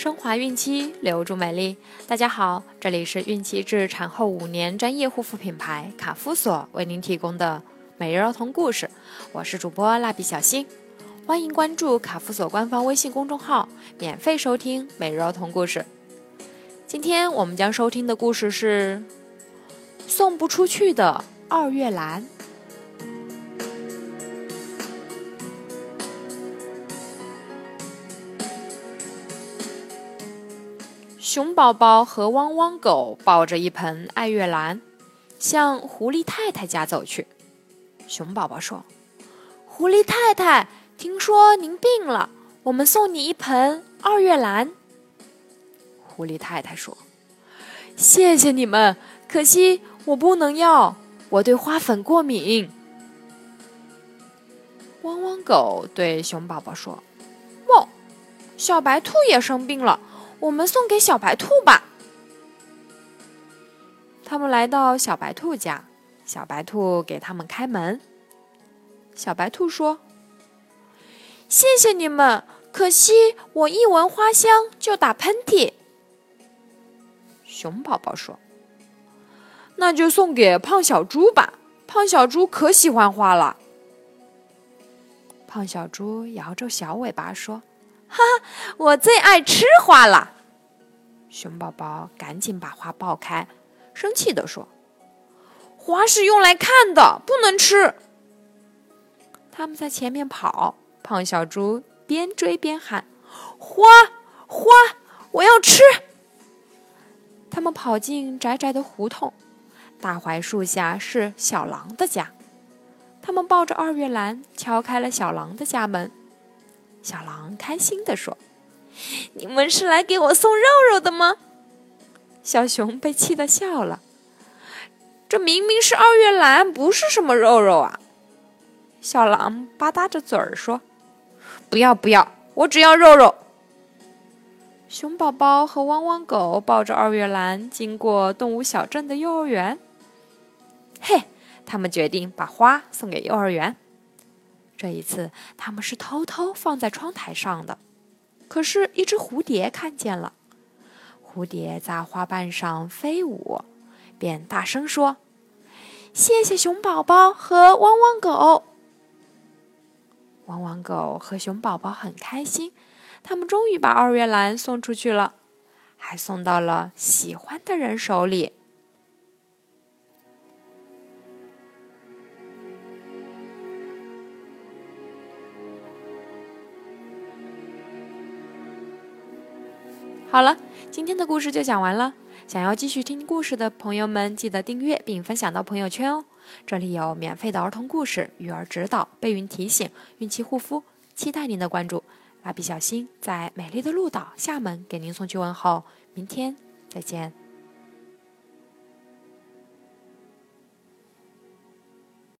升华孕期，留住美丽。大家好，这里是孕期至产后五年专业护肤品牌卡夫索为您提供的每日儿童故事，我是主播蜡笔小新，欢迎关注卡夫索官方微信公众号，免费收听每日儿童故事。今天我们将收听的故事是送不出去的二月兰。熊宝宝和汪汪狗抱着一盆爱月兰，向狐狸太太家走去。熊宝宝说：“狐狸太太，听说您病了，我们送你一盆二月兰。”狐狸太太说：“谢谢你们，可惜我不能要，我对花粉过敏。”汪汪狗对熊宝宝说：“汪，小白兔也生病了。”我们送给小白兔吧。他们来到小白兔家，小白兔给他们开门。小白兔说：“谢谢你们，可惜我一闻花香就打喷嚏。”熊宝宝说：“那就送给胖小猪吧，胖小猪可喜欢花了。”胖小猪摇着小尾巴说。哈哈，我最爱吃花了。熊宝宝赶紧把花抱开，生气地说：“花是用来看的，不能吃。”他们在前面跑，胖小猪边追边喊：“花花，我要吃！”他们跑进窄窄的胡同，大槐树下是小狼的家。他们抱着二月兰，敲开了小狼的家门。小狼开心地说：“你们是来给我送肉肉的吗？”小熊被气得笑了：“这明明是二月兰，不是什么肉肉啊！”小狼吧嗒着嘴儿说：“不要不要，我只要肉肉。”熊宝宝和汪汪狗抱着二月兰经过动物小镇的幼儿园。嘿，他们决定把花送给幼儿园。这一次，他们是偷偷放在窗台上的。可是，一只蝴蝶看见了，蝴蝶在花瓣上飞舞，便大声说：“谢谢熊宝宝和汪汪狗。”汪汪狗和熊宝宝很开心，他们终于把二月兰送出去了，还送到了喜欢的人手里。好了，今天的故事就讲完了。想要继续听故事的朋友们，记得订阅并分享到朋友圈哦。这里有免费的儿童故事、育儿指导、备孕提醒、孕期护肤，期待您的关注。蜡笔小新在美丽的鹭岛厦门给您送去问候，明天再见。